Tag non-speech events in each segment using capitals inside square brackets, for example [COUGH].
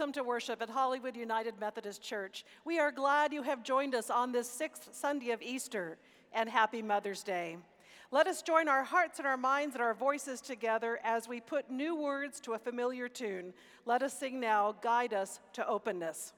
Welcome to worship at Hollywood United Methodist Church. We are glad you have joined us on this sixth Sunday of Easter, and happy Mother's Day. Let us join our hearts and our minds and our voices together as we put new words to a familiar tune. Let us sing now, Guide Us to Openness.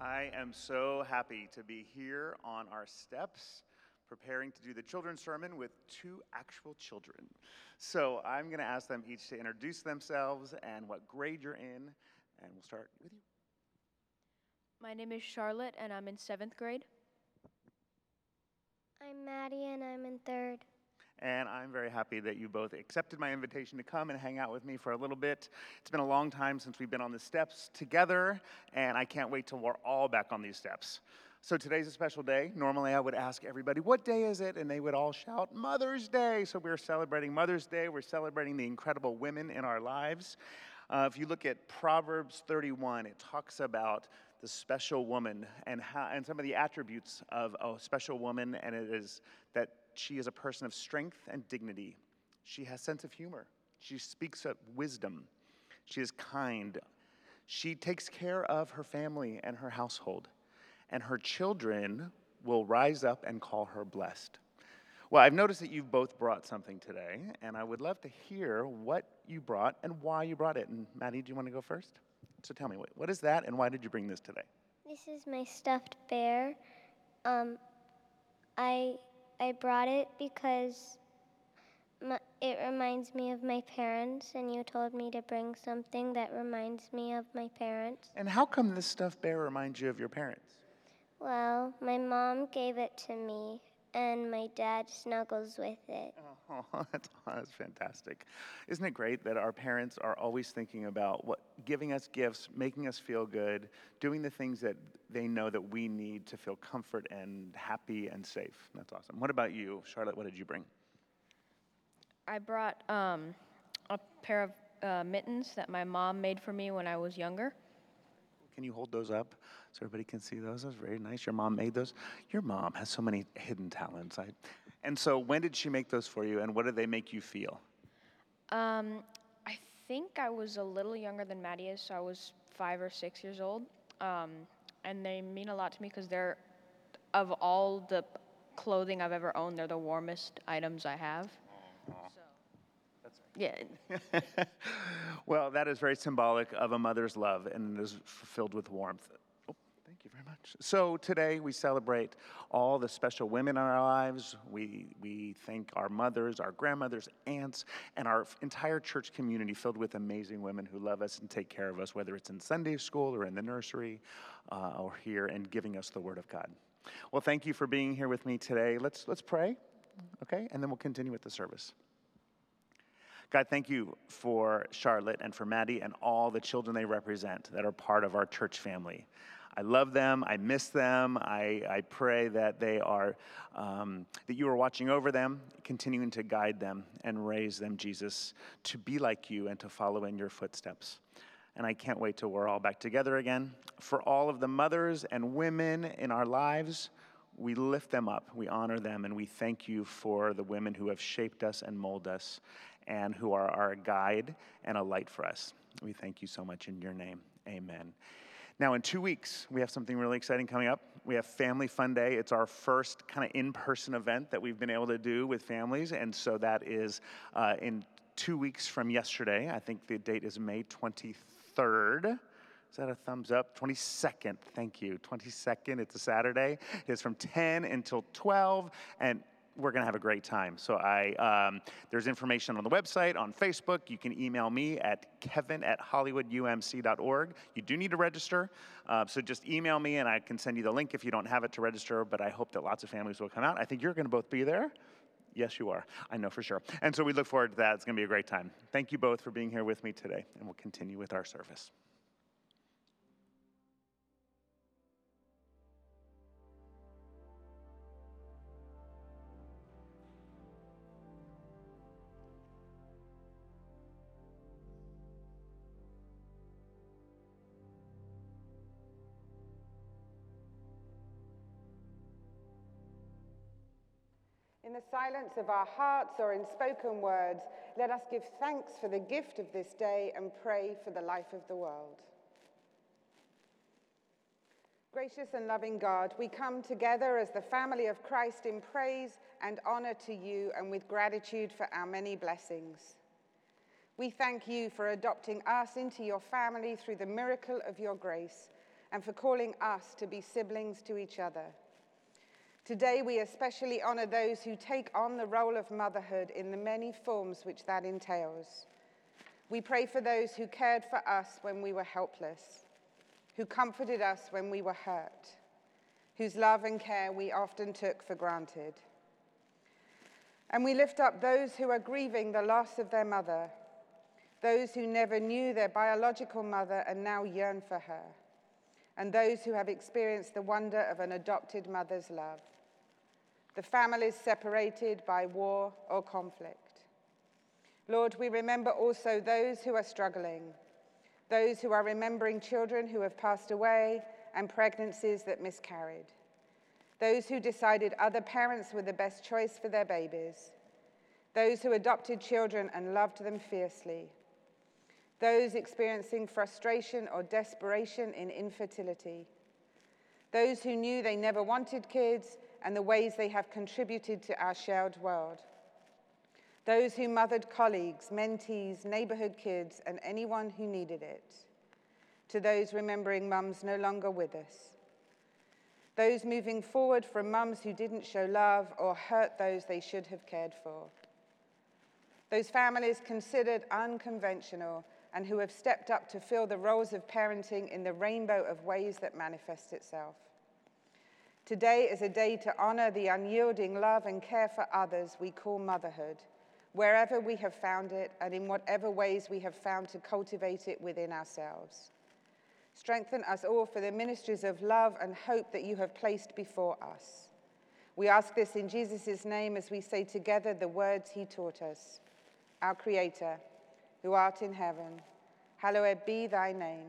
I am so happy to be here on our steps preparing to do the children's sermon with two actual children. So I'm going to ask them each to introduce themselves and what grade you're in, and we'll start with you. My name is Charlotte, and I'm in seventh grade. I'm Maddie, and I'm in third. And I'm very happy that you both accepted my invitation to come and hang out with me for a little bit. It's been a long time since we've been on the steps together, and I can't wait till we're all back on these steps. So today's a special day. Normally, I would ask everybody, What day is it? And they would all shout, Mother's Day. So we're celebrating Mother's Day. We're celebrating the incredible women in our lives. Uh, if you look at Proverbs 31, it talks about the special woman and, how, and some of the attributes of a special woman, and it is that she is a person of strength and dignity. She has sense of humor. She speaks of wisdom. She is kind. She takes care of her family and her household. And her children will rise up and call her blessed. Well, I've noticed that you've both brought something today, and I would love to hear what you brought and why you brought it. And Maddie, do you want to go first? So tell me, what, is that, and why did you bring this today? This is my stuffed bear. Um, I I brought it because my, it reminds me of my parents, and you told me to bring something that reminds me of my parents. And how come this stuffed bear reminds you of your parents? Well, my mom gave it to me, and my dad snuggles with it. [LAUGHS] Oh, that's, that's fantastic. Isn't it great that our parents are always thinking about what giving us gifts, making us feel good, doing the things that they know that we need to feel comfort and happy and safe. That's awesome. What about you, Charlotte? What did you bring? I brought um, a pair of uh, mittens that my mom made for me when I was younger. Can you hold those up so everybody can see those? Those are very nice. Your mom made those. Your mom has so many hidden talents. I, and so, when did she make those for you, and what did they make you feel? Um, I think I was a little younger than Maddie is, so I was five or six years old. Um, and they mean a lot to me because they're, of all the clothing I've ever owned, they're the warmest items I have. So, yeah, [LAUGHS] well, that is very symbolic of a mother's love and is filled with warmth. Thank you very much. So today we celebrate all the special women in our lives. We, we thank our mothers, our grandmothers, aunts, and our entire church community filled with amazing women who love us and take care of us, whether it's in Sunday school or in the nursery uh, or here and giving us the Word of God. Well, thank you for being here with me today. Let's, let's pray, okay? And then we'll continue with the service. God, thank you for Charlotte and for Maddie and all the children they represent that are part of our church family. I love them. I miss them. I, I pray that they are, um, that you are watching over them, continuing to guide them and raise them, Jesus, to be like you and to follow in your footsteps. And I can't wait till we're all back together again. For all of the mothers and women in our lives, we lift them up, we honor them, and we thank you for the women who have shaped us and molded us and who are our guide and a light for us. We thank you so much in your name. Amen. Now, in two weeks, we have something really exciting coming up. We have Family Fun Day. It's our first kind of in person event that we've been able to do with families. And so that is uh, in two weeks from yesterday. I think the date is May 23rd. Is that a thumbs up? 22nd, thank you. 22nd, it's a Saturday. It's from 10 until 12. And we're going to have a great time. So I, um, there's information on the website, on Facebook. You can email me at kevin at hollywoodumc.org. You do need to register, uh, so just email me and I can send you the link if you don't have it to register. But I hope that lots of families will come out. I think you're going to both be there. Yes, you are. I know for sure. And so we look forward to that. It's going to be a great time. Thank you both for being here with me today, and we'll continue with our service. In the silence of our hearts or in spoken words, let us give thanks for the gift of this day and pray for the life of the world. Gracious and loving God, we come together as the family of Christ in praise and honor to you and with gratitude for our many blessings. We thank you for adopting us into your family through the miracle of your grace and for calling us to be siblings to each other. Today, we especially honor those who take on the role of motherhood in the many forms which that entails. We pray for those who cared for us when we were helpless, who comforted us when we were hurt, whose love and care we often took for granted. And we lift up those who are grieving the loss of their mother, those who never knew their biological mother and now yearn for her, and those who have experienced the wonder of an adopted mother's love, the families separated by war or conflict. Lord, we remember also those who are struggling, those who are remembering children who have passed away and pregnancies that miscarried, those who decided other parents were the best choice for their babies, those who adopted children and loved them fiercely, those experiencing frustration or desperation in infertility, those who knew they never wanted kids and the ways they have contributed to our shared world. Those who mothered colleagues, mentees, neighborhood kids, and anyone who needed it, to those remembering mums no longer with us, those moving forward from mums who didn't show love or hurt those they should have cared for, those families considered unconventional and who have stepped up to fill the roles of parenting in the rainbow of ways that manifest itself. Today is a day to honor the unyielding love and care for others we call motherhood wherever we have found it and in whatever ways we have found to cultivate it within ourselves. Strengthen us all for the ministries of love and hope that you have placed before us. We ask this in Jesus' name as we say together the words he taught us Our Creator, who art in heaven, hallowed be thy name.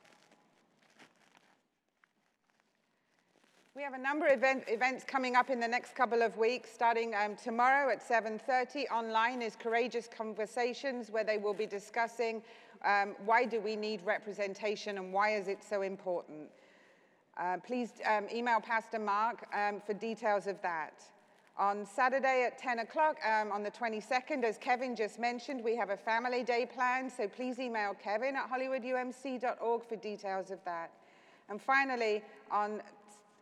We have a number of event, events coming up in the next couple of weeks. Starting um, tomorrow at 7.30 online is Courageous Conversations, where they will be discussing um, why do we need representation and why is it so important? Uh, please um, email Pastor Mark um, for details of that. On Saturday at 10 o'clock, um, on the 22nd, as Kevin just mentioned, we have a family day planned, so please email kevin at hollywoodumc.org for details of that. And finally, on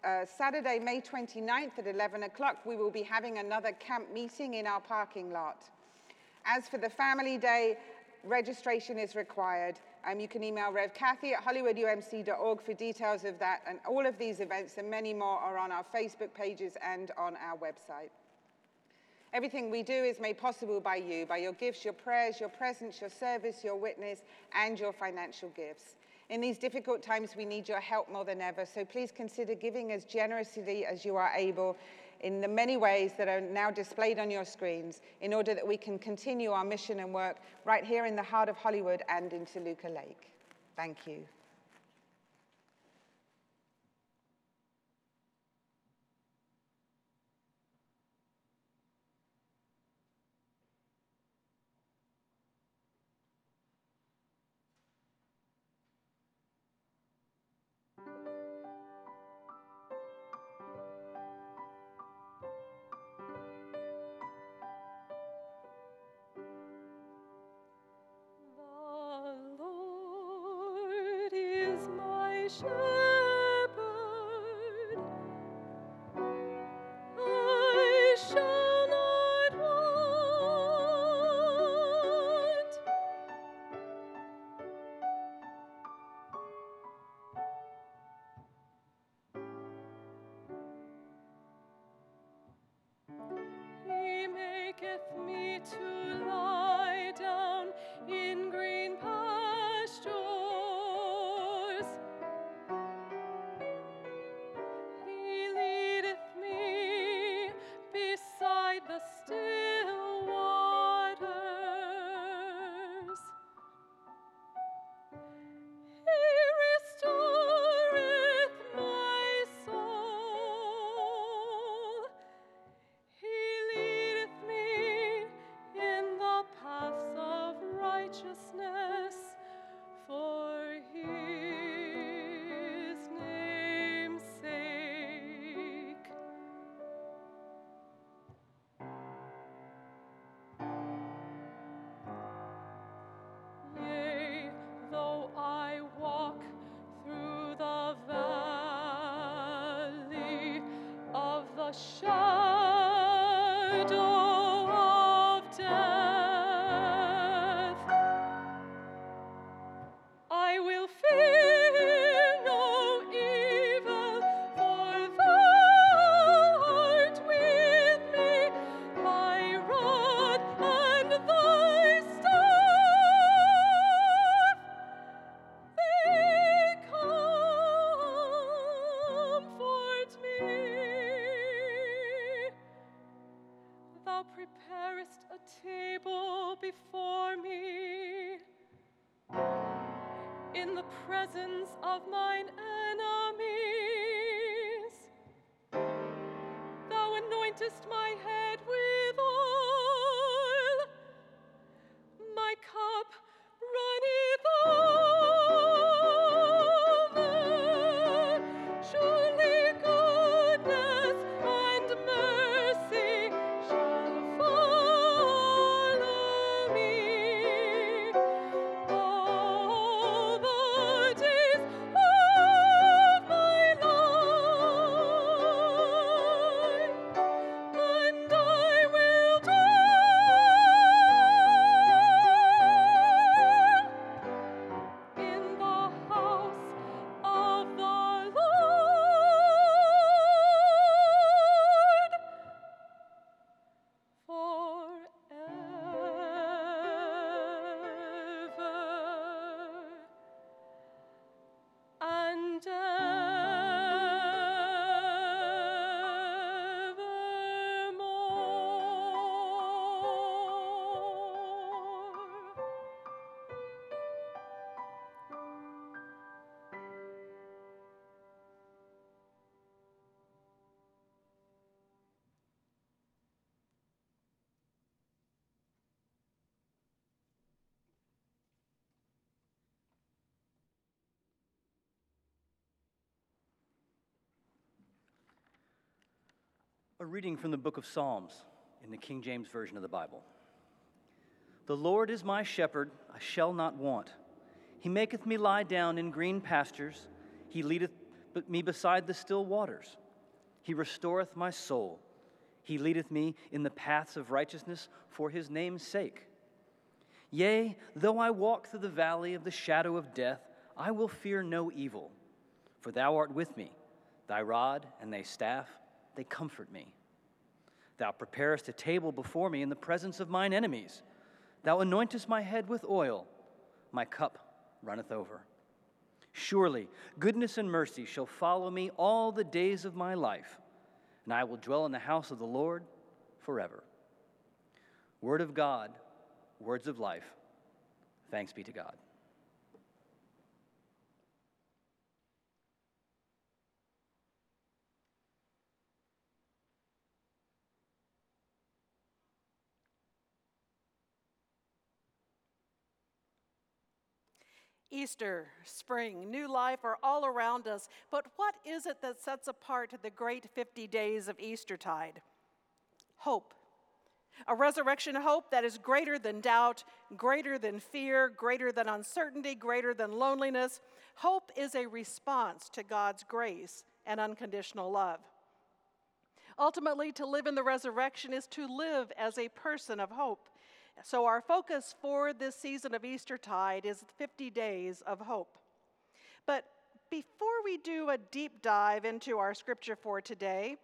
uh, Saturday, May 29th at 11 o'clock, we will be having another camp meeting in our parking lot. As for the family day, registration is required. Um, you can email Rev Kathy at hollywoodumc.org for details of that. And all of these events and many more are on our Facebook pages and on our website. Everything we do is made possible by you, by your gifts, your prayers, your presence, your service, your witness, and your financial gifts. In these difficult times, we need your help more than ever. So please consider giving as generously as you are able in the many ways that are now displayed on your screens in order that we can continue our mission and work right here in the heart of Hollywood and in Toluca Lake. Thank you. In the presence of mine. A reading from the book of Psalms in the King James Version of the Bible. The Lord is my shepherd, I shall not want. He maketh me lie down in green pastures, He leadeth me beside the still waters. He restoreth my soul. He leadeth me in the paths of righteousness for His name's sake. Yea, though I walk through the valley of the shadow of death, I will fear no evil, for Thou art with me. Thy rod and thy staff, they comfort me. Thou preparest a table before me in the presence of mine enemies. Thou anointest my head with oil, my cup runneth over. Surely goodness and mercy shall follow me all the days of my life, and I will dwell in the house of the Lord forever. Word of God, words of life. Thanks be to God. Easter, spring, new life are all around us, but what is it that sets apart the great 50 days of Eastertide? Hope. A resurrection hope that is greater than doubt, greater than fear, greater than uncertainty, greater than loneliness. Hope is a response to God's grace and unconditional love. Ultimately, to live in the resurrection is to live as a person of hope. So, our focus for this season of Eastertide is 50 days of hope. But before we do a deep dive into our scripture for today,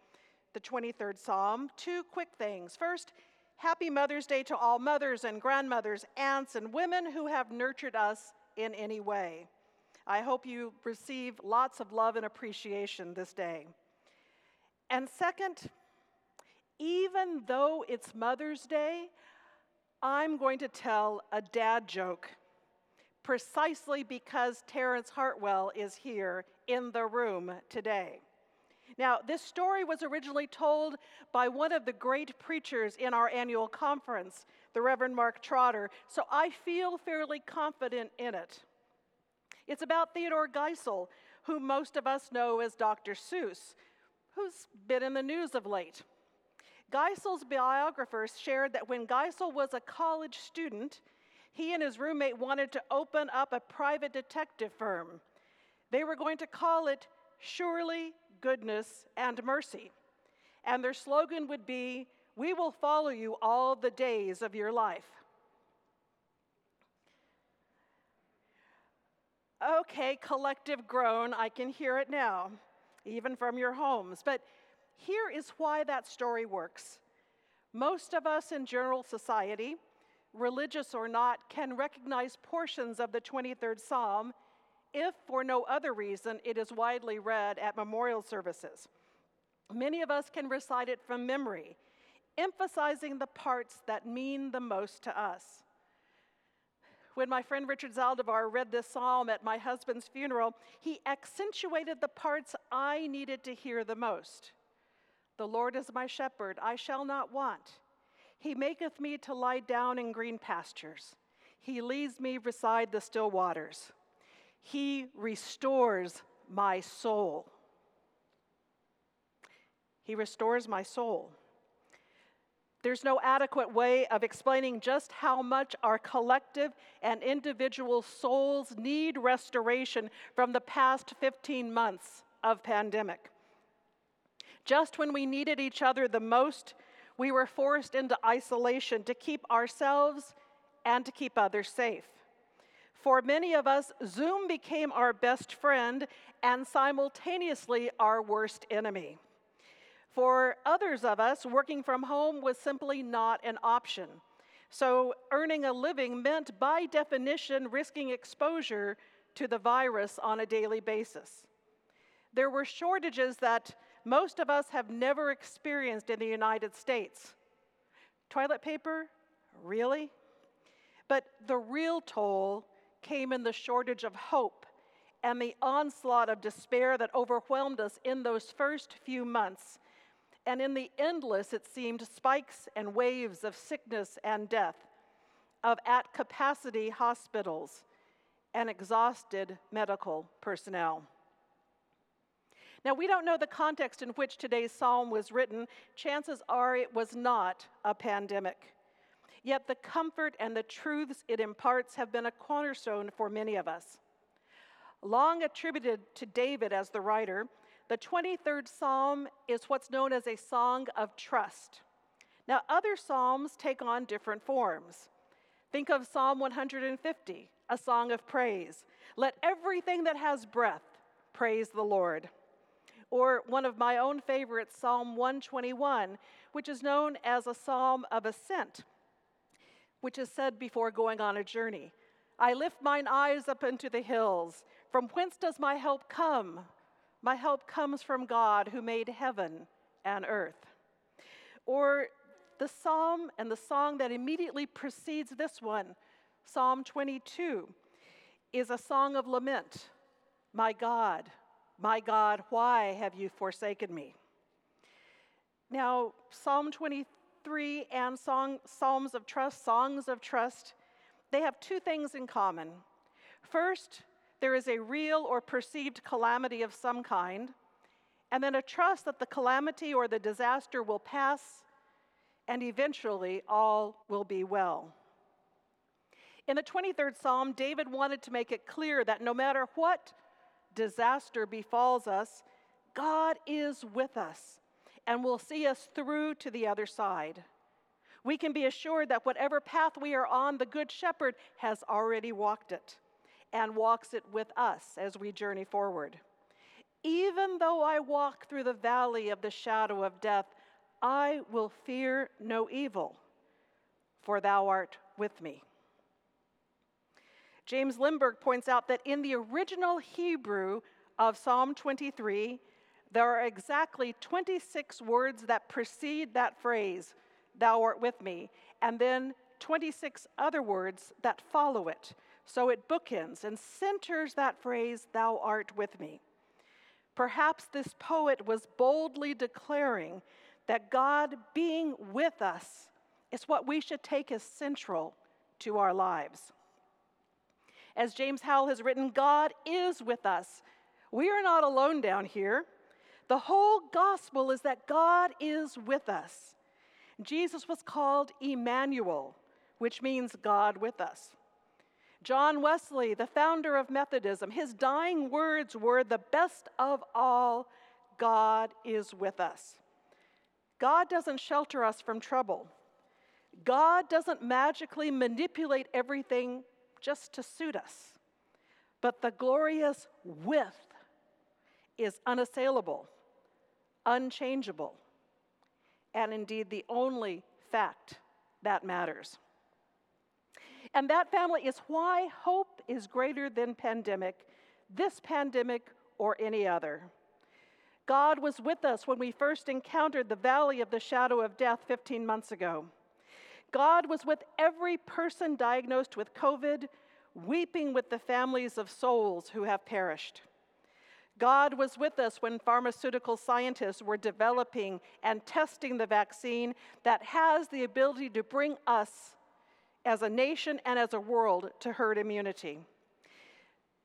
the 23rd Psalm, two quick things. First, happy Mother's Day to all mothers and grandmothers, aunts, and women who have nurtured us in any way. I hope you receive lots of love and appreciation this day. And second, even though it's Mother's Day, I'm going to tell a dad joke precisely because Terrence Hartwell is here in the room today. Now, this story was originally told by one of the great preachers in our annual conference, the Reverend Mark Trotter, so I feel fairly confident in it. It's about Theodore Geisel, who most of us know as Dr. Seuss, who's been in the news of late. Geisel's biographers shared that when Geisel was a college student, he and his roommate wanted to open up a private detective firm. They were going to call it Surely, Goodness, and Mercy. And their slogan would be, We will follow you all the days of your life. Okay, collective groan, I can hear it now, even from your homes. But here is why that story works. Most of us in general society, religious or not, can recognize portions of the 23rd Psalm if, for no other reason, it is widely read at memorial services. Many of us can recite it from memory, emphasizing the parts that mean the most to us. When my friend Richard Zaldivar read this psalm at my husband's funeral, he accentuated the parts I needed to hear the most. The Lord is my shepherd, I shall not want. He maketh me to lie down in green pastures. He leads me beside the still waters. He restores my soul. He restores my soul. There's no adequate way of explaining just how much our collective and individual souls need restoration from the past 15 months of pandemic. Just when we needed each other the most, we were forced into isolation to keep ourselves and to keep others safe. For many of us, Zoom became our best friend and simultaneously our worst enemy. For others of us, working from home was simply not an option. So, earning a living meant, by definition, risking exposure to the virus on a daily basis. There were shortages that most of us have never experienced in the United States. Toilet paper? Really? But the real toll came in the shortage of hope and the onslaught of despair that overwhelmed us in those first few months and in the endless, it seemed, spikes and waves of sickness and death, of at capacity hospitals and exhausted medical personnel. Now, we don't know the context in which today's psalm was written. Chances are it was not a pandemic. Yet the comfort and the truths it imparts have been a cornerstone for many of us. Long attributed to David as the writer, the 23rd Psalm is what's known as a song of trust. Now, other Psalms take on different forms. Think of Psalm 150, a song of praise. Let everything that has breath praise the Lord. Or one of my own favorites, Psalm 121, which is known as a psalm of ascent, which is said before going on a journey. I lift mine eyes up into the hills. From whence does my help come? My help comes from God who made heaven and earth. Or the psalm and the song that immediately precedes this one, Psalm 22, is a song of lament. My God, my God, why have you forsaken me? Now, Psalm 23 and song, Psalms of Trust, Songs of Trust, they have two things in common. First, there is a real or perceived calamity of some kind, and then a trust that the calamity or the disaster will pass and eventually all will be well. In the 23rd Psalm, David wanted to make it clear that no matter what disaster befalls us, God is with us and will see us through to the other side. We can be assured that whatever path we are on, the Good Shepherd has already walked it and walks it with us as we journey forward. Even though I walk through the valley of the shadow of death, I will fear no evil, for thou art with me. James Limburg points out that in the original Hebrew of Psalm 23, there are exactly 26 words that precede that phrase, Thou art with me, and then 26 other words that follow it. So it bookends and centers that phrase, Thou art with me. Perhaps this poet was boldly declaring that God being with us is what we should take as central to our lives. As James Howell has written, God is with us. We are not alone down here. The whole gospel is that God is with us. Jesus was called Emmanuel, which means God with us. John Wesley, the founder of Methodism, his dying words were the best of all God is with us. God doesn't shelter us from trouble. God doesn't magically manipulate everything just to suit us. But the glorious with is unassailable, unchangeable, and indeed the only fact that matters. And that family is why hope is greater than pandemic, this pandemic or any other. God was with us when we first encountered the valley of the shadow of death 15 months ago. God was with every person diagnosed with COVID, weeping with the families of souls who have perished. God was with us when pharmaceutical scientists were developing and testing the vaccine that has the ability to bring us as a nation and as a world to herd immunity.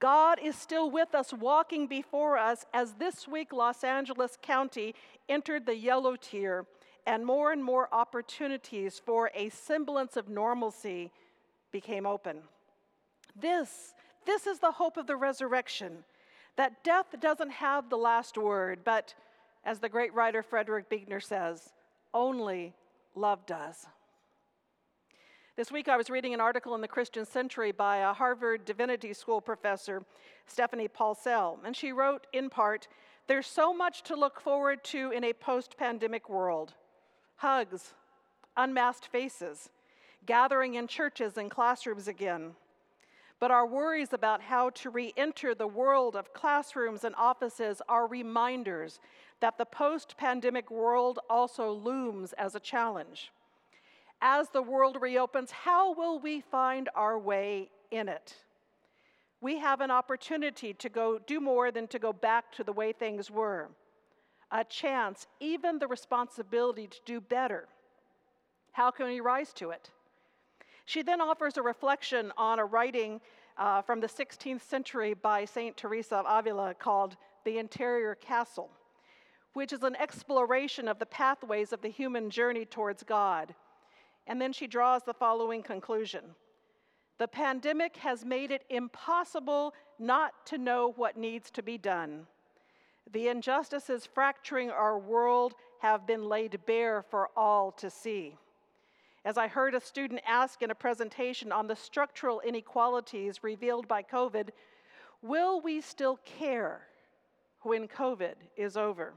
God is still with us, walking before us as this week Los Angeles County entered the yellow tier and more and more opportunities for a semblance of normalcy became open. This, this is the hope of the resurrection that death doesn't have the last word, but as the great writer Frederick Buechner says, only love does. This week I was reading an article in the Christian Century by a Harvard Divinity School professor, Stephanie Paulsell, and she wrote in part There's so much to look forward to in a post pandemic world hugs, unmasked faces, gathering in churches and classrooms again. But our worries about how to re enter the world of classrooms and offices are reminders that the post pandemic world also looms as a challenge. As the world reopens, how will we find our way in it? We have an opportunity to go do more than to go back to the way things were. A chance, even the responsibility to do better. How can we rise to it? She then offers a reflection on a writing uh, from the 16th century by St. Teresa of Avila called The Interior Castle, which is an exploration of the pathways of the human journey towards God. And then she draws the following conclusion The pandemic has made it impossible not to know what needs to be done. The injustices fracturing our world have been laid bare for all to see. As I heard a student ask in a presentation on the structural inequalities revealed by COVID, will we still care when COVID is over?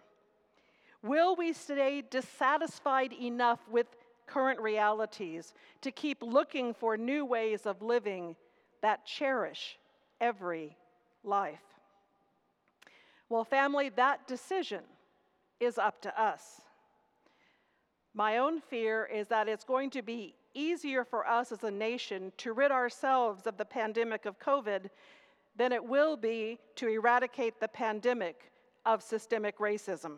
Will we stay dissatisfied enough with current realities to keep looking for new ways of living that cherish every life? Well, family, that decision is up to us. My own fear is that it's going to be easier for us as a nation to rid ourselves of the pandemic of COVID than it will be to eradicate the pandemic of systemic racism.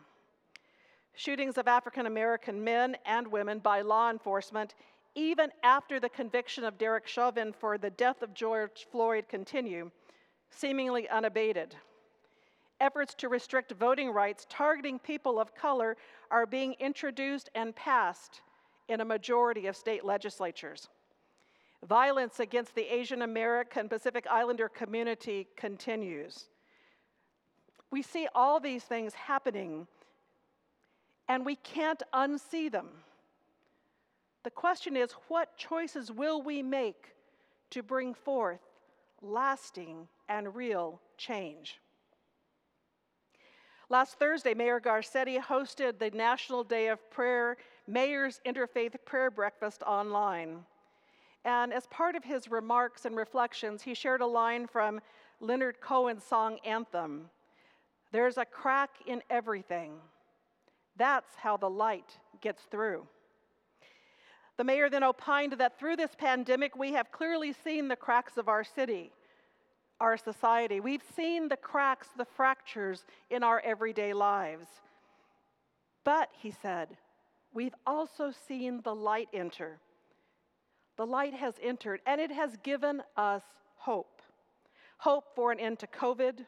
Shootings of African American men and women by law enforcement, even after the conviction of Derek Chauvin for the death of George Floyd, continue, seemingly unabated. Efforts to restrict voting rights targeting people of color are being introduced and passed in a majority of state legislatures. Violence against the Asian American Pacific Islander community continues. We see all these things happening, and we can't unsee them. The question is what choices will we make to bring forth lasting and real change? Last Thursday, Mayor Garcetti hosted the National Day of Prayer Mayor's Interfaith Prayer Breakfast online. And as part of his remarks and reflections, he shared a line from Leonard Cohen's song Anthem There's a crack in everything. That's how the light gets through. The mayor then opined that through this pandemic, we have clearly seen the cracks of our city our society. We've seen the cracks, the fractures in our everyday lives. But, he said, we've also seen the light enter. The light has entered, and it has given us hope hope for an end to COVID,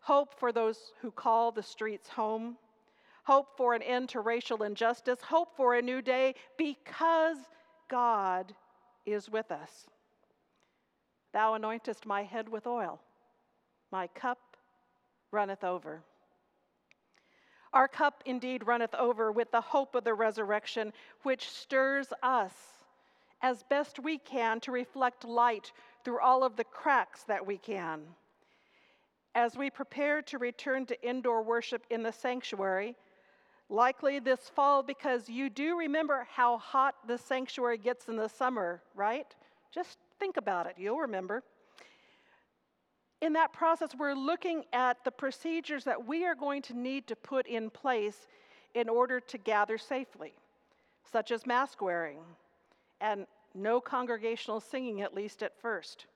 hope for those who call the streets home, hope for an end to racial injustice, hope for a new day because God is with us. Thou anointest my head with oil, my cup runneth over. Our cup indeed runneth over with the hope of the resurrection, which stirs us as best we can to reflect light through all of the cracks that we can. As we prepare to return to indoor worship in the sanctuary, likely this fall, because you do remember how hot the sanctuary gets in the summer, right? Just Think about it, you'll remember. In that process, we're looking at the procedures that we are going to need to put in place in order to gather safely, such as mask wearing and no congregational singing, at least at first.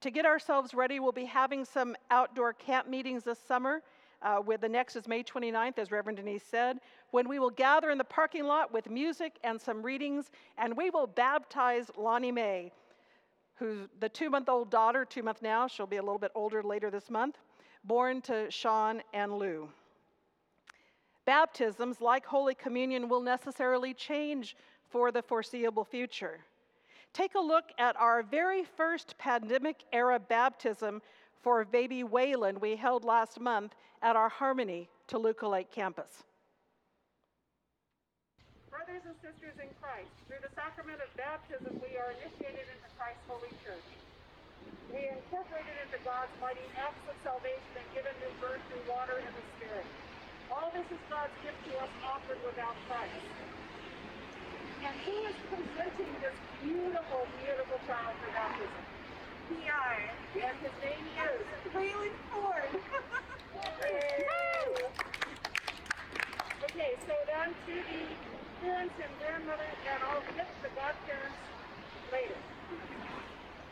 To get ourselves ready, we'll be having some outdoor camp meetings this summer. Uh, with the next is May 29th, as Reverend Denise said, when we will gather in the parking lot with music and some readings, and we will baptize Lonnie Mae, who's the two month old daughter, two month now, she'll be a little bit older later this month, born to Sean and Lou. Baptisms, like Holy Communion, will necessarily change for the foreseeable future. Take a look at our very first pandemic era baptism for baby Waylon we held last month at our Harmony Toluca Lake campus. Brothers and sisters in Christ, through the sacrament of baptism, we are initiated into Christ's holy church. We are incorporated into God's mighty acts of salvation and given new birth through water and the Spirit. All this is God's gift to us offered without price. And who is presenting this beautiful, beautiful child for baptism? P.I. And his name is Waylon Ford. okay, so then to the parents and grandmothers, and I'll get the godparents later.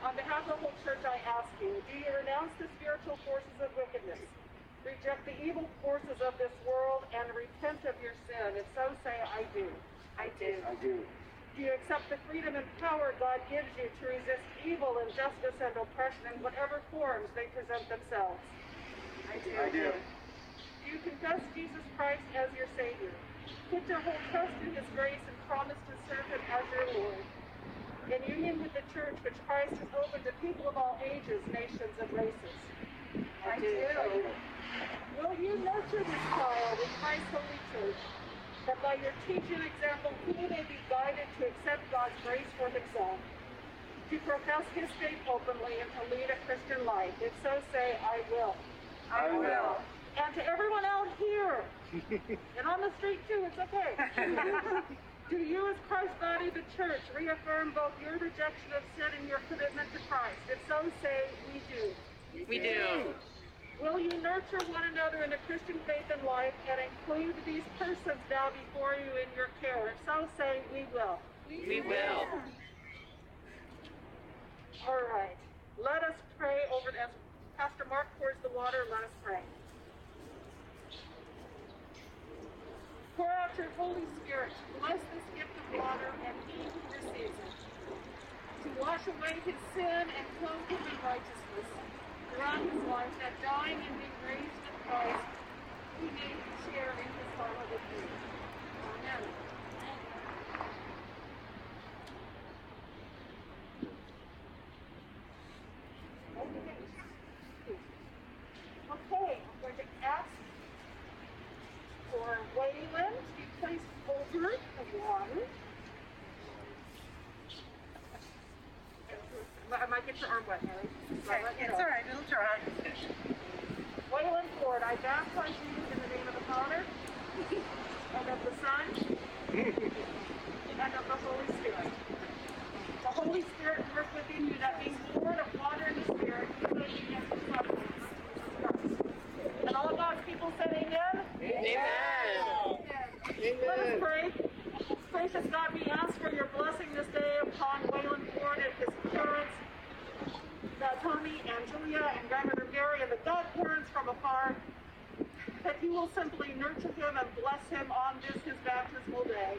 On behalf of the whole church, I ask you, do you renounce the spiritual forces of wickedness? Reject the evil forces of this world and repent of your sin. If so, say, I do. I do. I do. Do you accept the freedom and power God gives you to resist evil, injustice, and oppression in whatever forms they present themselves? I do. I do. Do you confess Jesus Christ as your Savior? Put your whole trust in His grace and promise to serve Him as your Lord. In union with the church, which Christ has opened to people of all ages, nations, and races. I, do. I do. Will you nurture this child in Christ's holy church, that by your teaching example he may be guided to accept God's grace for himself, to profess his faith openly, and to lead a Christian life? If so, say, I will. I, will. And to everyone out here, [LAUGHS] and on the street too, it's okay. [LAUGHS] Do you, as Christ's body, the church, reaffirm both your rejection of sin and your commitment to Christ? If so, say, we do. We do. Will you nurture one another in the Christian faith and life and include these persons now before you in your care? If so, say, we will. We will. All right. Let us pray over as Pastor Mark pours the water. Let us pray. Pour out your Holy Spirit. Bless this gift of water and he who receives it. To wash away his sin and clothe him in righteousness throughout his life, that dying and being raised with Christ, he may share in his follow with you. Amen. Okay, I'm going to ask for Waylon to be placed over the water. I might get your arm wet, Mary. So I'll let you know. right, it'll dry. Waylon Ford, I baptize you in the name of the Father, and of the Son, and of the Holy Spirit. The Holy Spirit work within you, that being born of water and the Spirit, you may be as the Son of Jesus Christ. And all God's people said amen? Amen. Let us pray. Gracious God, we ask for your blessing this day upon Waylon Ford and his parents, uh, Tommy and Julia and Grandmother Gary and the godparents from afar, that you will simply nurture him and bless him on this his baptismal day.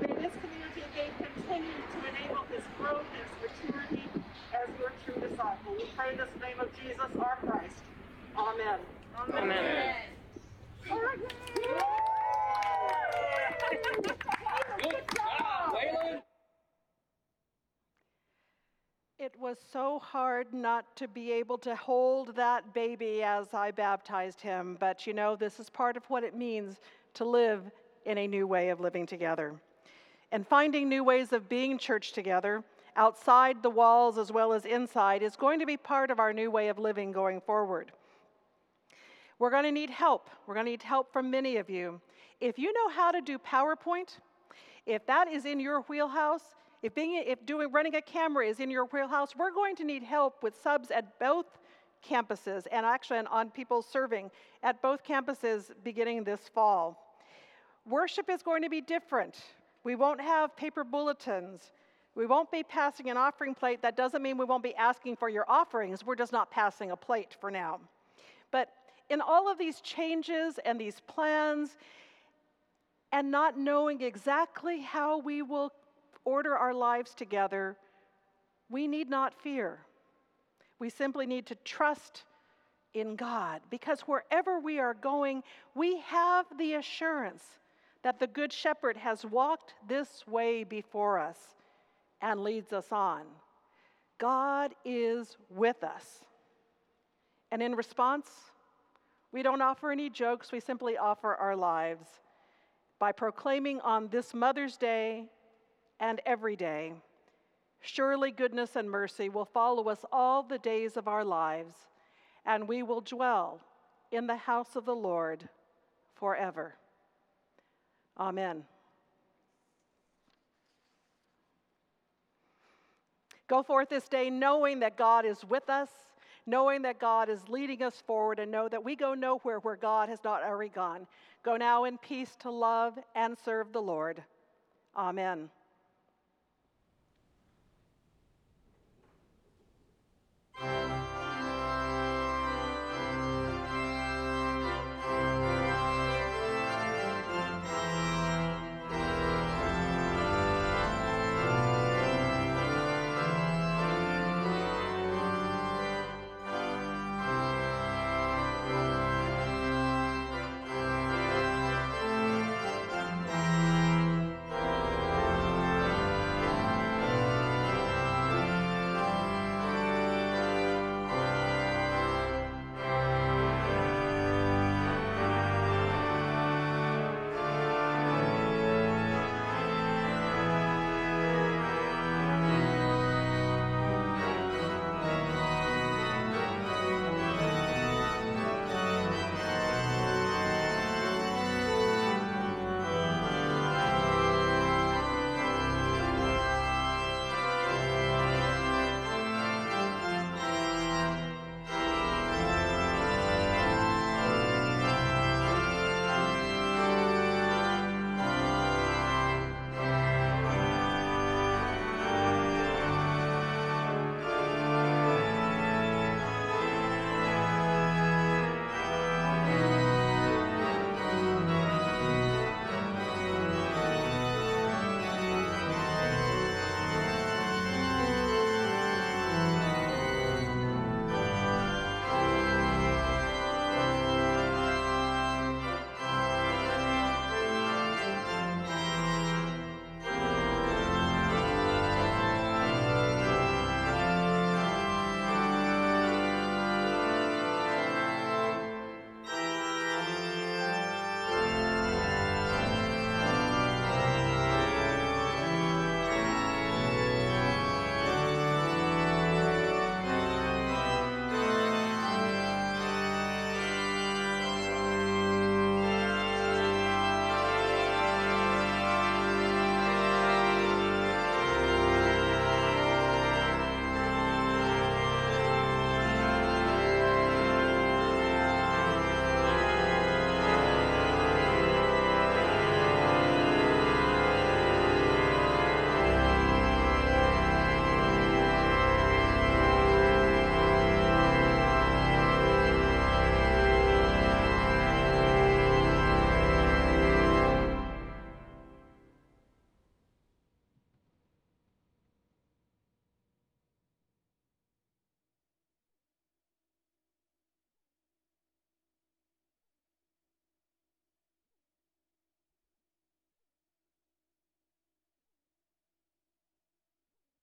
May this community of faith continue to enable his growth and his maturity as your true disciple. We pray this in the name of Jesus, our Christ. Amen. It was so hard not to be able to hold that baby as I baptized him, but you know, this is part of what it means to live in a new way of living together. And finding new ways of being church together, outside the walls as well as inside, is going to be part of our new way of living going forward. We're going to need help. We're going to need help from many of you. If you know how to do PowerPoint, if that is in your wheelhouse, if being if doing running a camera is in your wheelhouse, we're going to need help with subs at both campuses and actually on people serving at both campuses beginning this fall. Worship is going to be different. We won't have paper bulletins. We won't be passing an offering plate. That doesn't mean we won't be asking for your offerings. We're just not passing a plate for now. But in all of these changes and these plans, and not knowing exactly how we will order our lives together, we need not fear. We simply need to trust in God because wherever we are going, we have the assurance that the Good Shepherd has walked this way before us and leads us on. God is with us. And in response, we don't offer any jokes, we simply offer our lives by proclaiming on this Mother's Day and every day Surely goodness and mercy will follow us all the days of our lives, and we will dwell in the house of the Lord forever. Amen. Go forth this day knowing that God is with us, knowing that God is leading us forward and know that we go nowhere where God has not already gone. Go now in peace to love and serve the Lord. Amen.